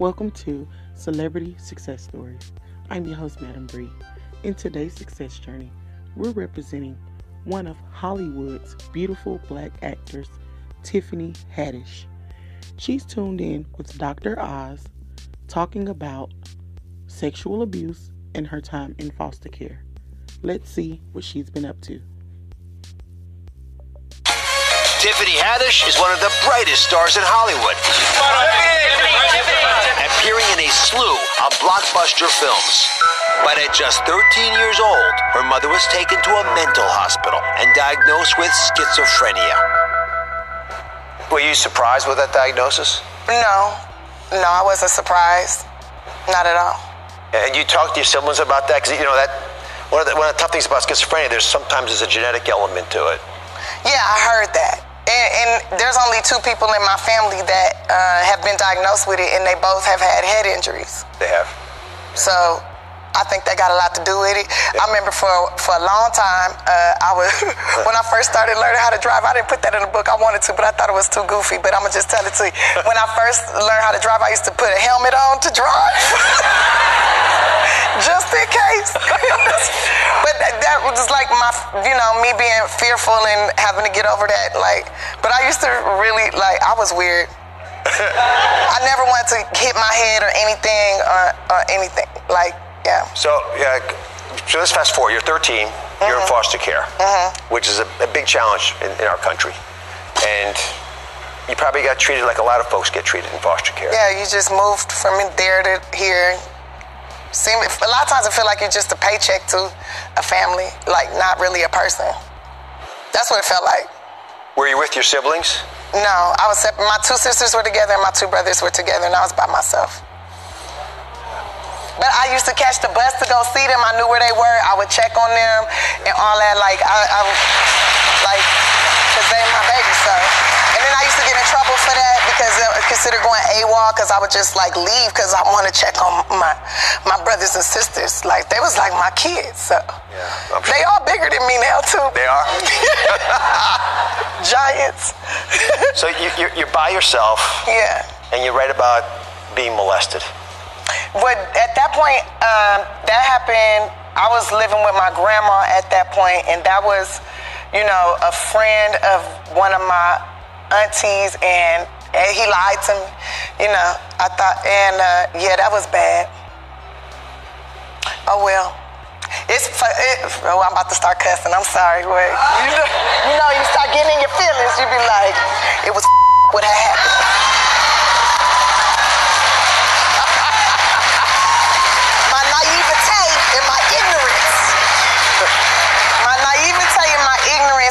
Welcome to Celebrity Success Stories. I'm your host, Madam Bree. In today's success journey, we're representing one of Hollywood's beautiful black actors, Tiffany Haddish. She's tuned in with Dr. Oz talking about sexual abuse and her time in foster care. Let's see what she's been up to. Tiffany Haddish is one of the brightest stars in Hollywood. Appearing in a slew of blockbuster films. But at just 13 years old, her mother was taken to a mental hospital and diagnosed with schizophrenia. Were you surprised with that diagnosis? No, no, I wasn't surprised. Not at all. And you talked to your siblings about that? Because, you know, that one of, the, one of the tough things about schizophrenia, there's sometimes there's a genetic element to it. Yeah, I heard that. And, and there's only two people in my family that uh, have been diagnosed with it, and they both have had head injuries. They have. So I think that got a lot to do with it. I remember for for a long time, uh, I was when I first started learning how to drive. I didn't put that in the book. I wanted to, but I thought it was too goofy. But I'm gonna just tell it to you. When I first learned how to drive, I used to put a helmet on to drive, just in case. but that, that was like you know, me being fearful and having to get over that. Like, but I used to really like. I was weird. I never wanted to hit my head or anything or, or anything like. Yeah. So, yeah, so let's fast forward. You're 13. You're in foster care, Mhm. which is a, a big challenge in, in our country, and you probably got treated like a lot of folks get treated in foster care. Yeah, you just moved from there to here. Seem a lot of times I feel like you're just a paycheck to a family, like not really a person. That's what it felt like. Were you with your siblings? No, I was separate. My two sisters were together and my two brothers were together, and I was by myself. But I used to catch the bus to go see them. I knew where they were. I would check on them and all that. Like I, I like, cause they my baby. So, and then I used to get in trouble for that because considered going AWOL because I would just like leave because I want to check on my my brothers and sisters. Like they was like my kids. So Yeah, sure. they all bigger than me now too. They are. Giants. so you, you're, you're by yourself, yeah. and you write about being molested. But at that point, um, that happened. I was living with my grandma at that point, and that was, you know, a friend of one of my aunties, and, and he lied to me. You know, I thought, and uh, yeah, that was bad. Oh well. It's it, oh, I'm about to start cussing. I'm sorry. Wait. You know, you know, you start getting in your feelings. You be like, it was what happened.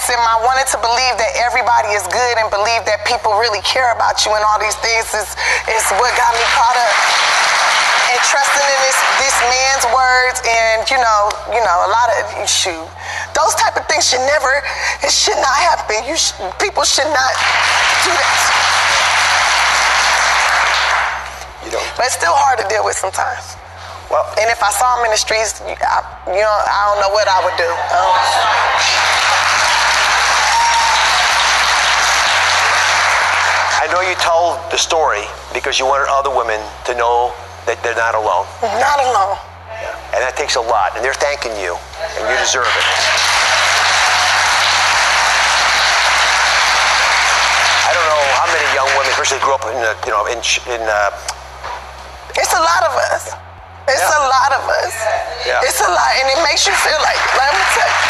And my wanting to believe that everybody is good and believe that people really care about you and all these things is, is what got me caught up. And trusting in this this man's words and you know, you know, a lot of shoot. those type of things should never, it should not happen. You sh- people should not do that. You don't. But it's still hard to deal with sometimes. Well, And if I saw him in the streets, I, you know, I don't know what I would do. Um, I know you told the story because you wanted other women to know that they're not alone. not alone. Yeah. And that takes a lot. And they're thanking you, and you deserve it. I don't know how many young women, especially grew up in, uh, you know, in, in uh, It's a lot of us. It's Yeah. a lot of us. Yeah. It's a lot, and it makes you feel like, let me tell you,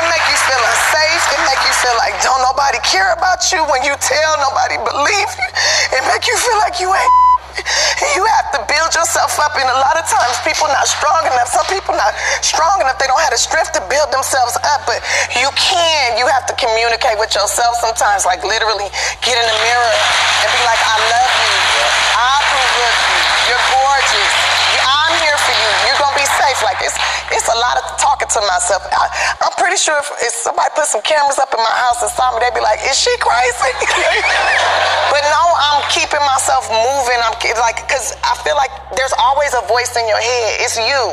it make you feel unsafe. It make you feel like don't nobody care about you when you tell nobody believe you. It make you feel like you ain't. You have to build yourself up, and a lot of times people not strong enough. Some people not strong enough. They don't have the strength to build themselves up, but you can. You have to communicate with yourself sometimes, like literally get in the mirror and be like, "I love you. I approve of you. You're gorgeous. I'm here for you. You're gonna be safe." Like it's it's a lot of talking to myself. I, I'm pretty sure if, if somebody put some cameras up in my house and saw me, they'd be like, "Is she crazy?" but no, I'm keeping myself moving. I'm like, cause I feel like there's always a voice in your head. It's you,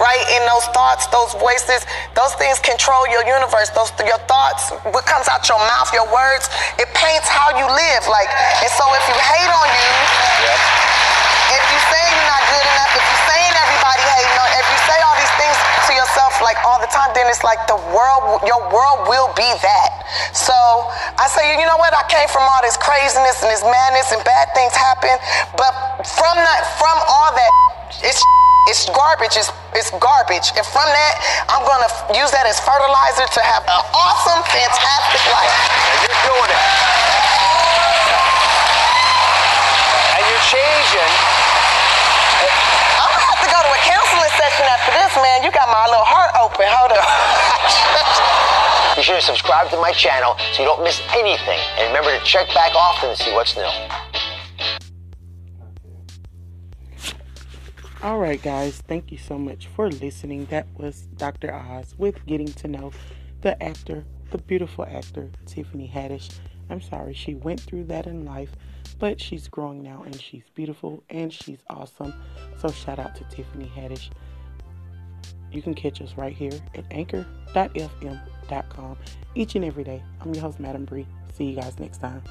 right? In those thoughts, those voices, those things control your universe. Those your thoughts, what comes out your mouth, your words, it paints how you live. Like, and so if you hate on you, if you say you're not good enough, the time, then it's like the world, your world will be that. So I say, you know what? I came from all this craziness and this madness and bad things happen, but from that, from all that, it's it's garbage. It's, it's garbage. And from that, I'm gonna use that as fertilizer to have an awesome, fantastic life. and you're doing it. And you're changing. I'm gonna have to go to a counseling session after this, man. You got my little heart open. Hold up. Be sure to subscribe to my channel so you don't miss anything. And remember to check back often to see what's new. All right, guys, thank you so much for listening. That was Dr. Oz with Getting to Know the actor, the beautiful actor, Tiffany Haddish. I'm sorry she went through that in life, but she's growing now and she's beautiful and she's awesome. So, shout out to Tiffany Haddish. You can catch us right here at anchor.fm.com each and every day. I'm your host, Madam Bree. See you guys next time.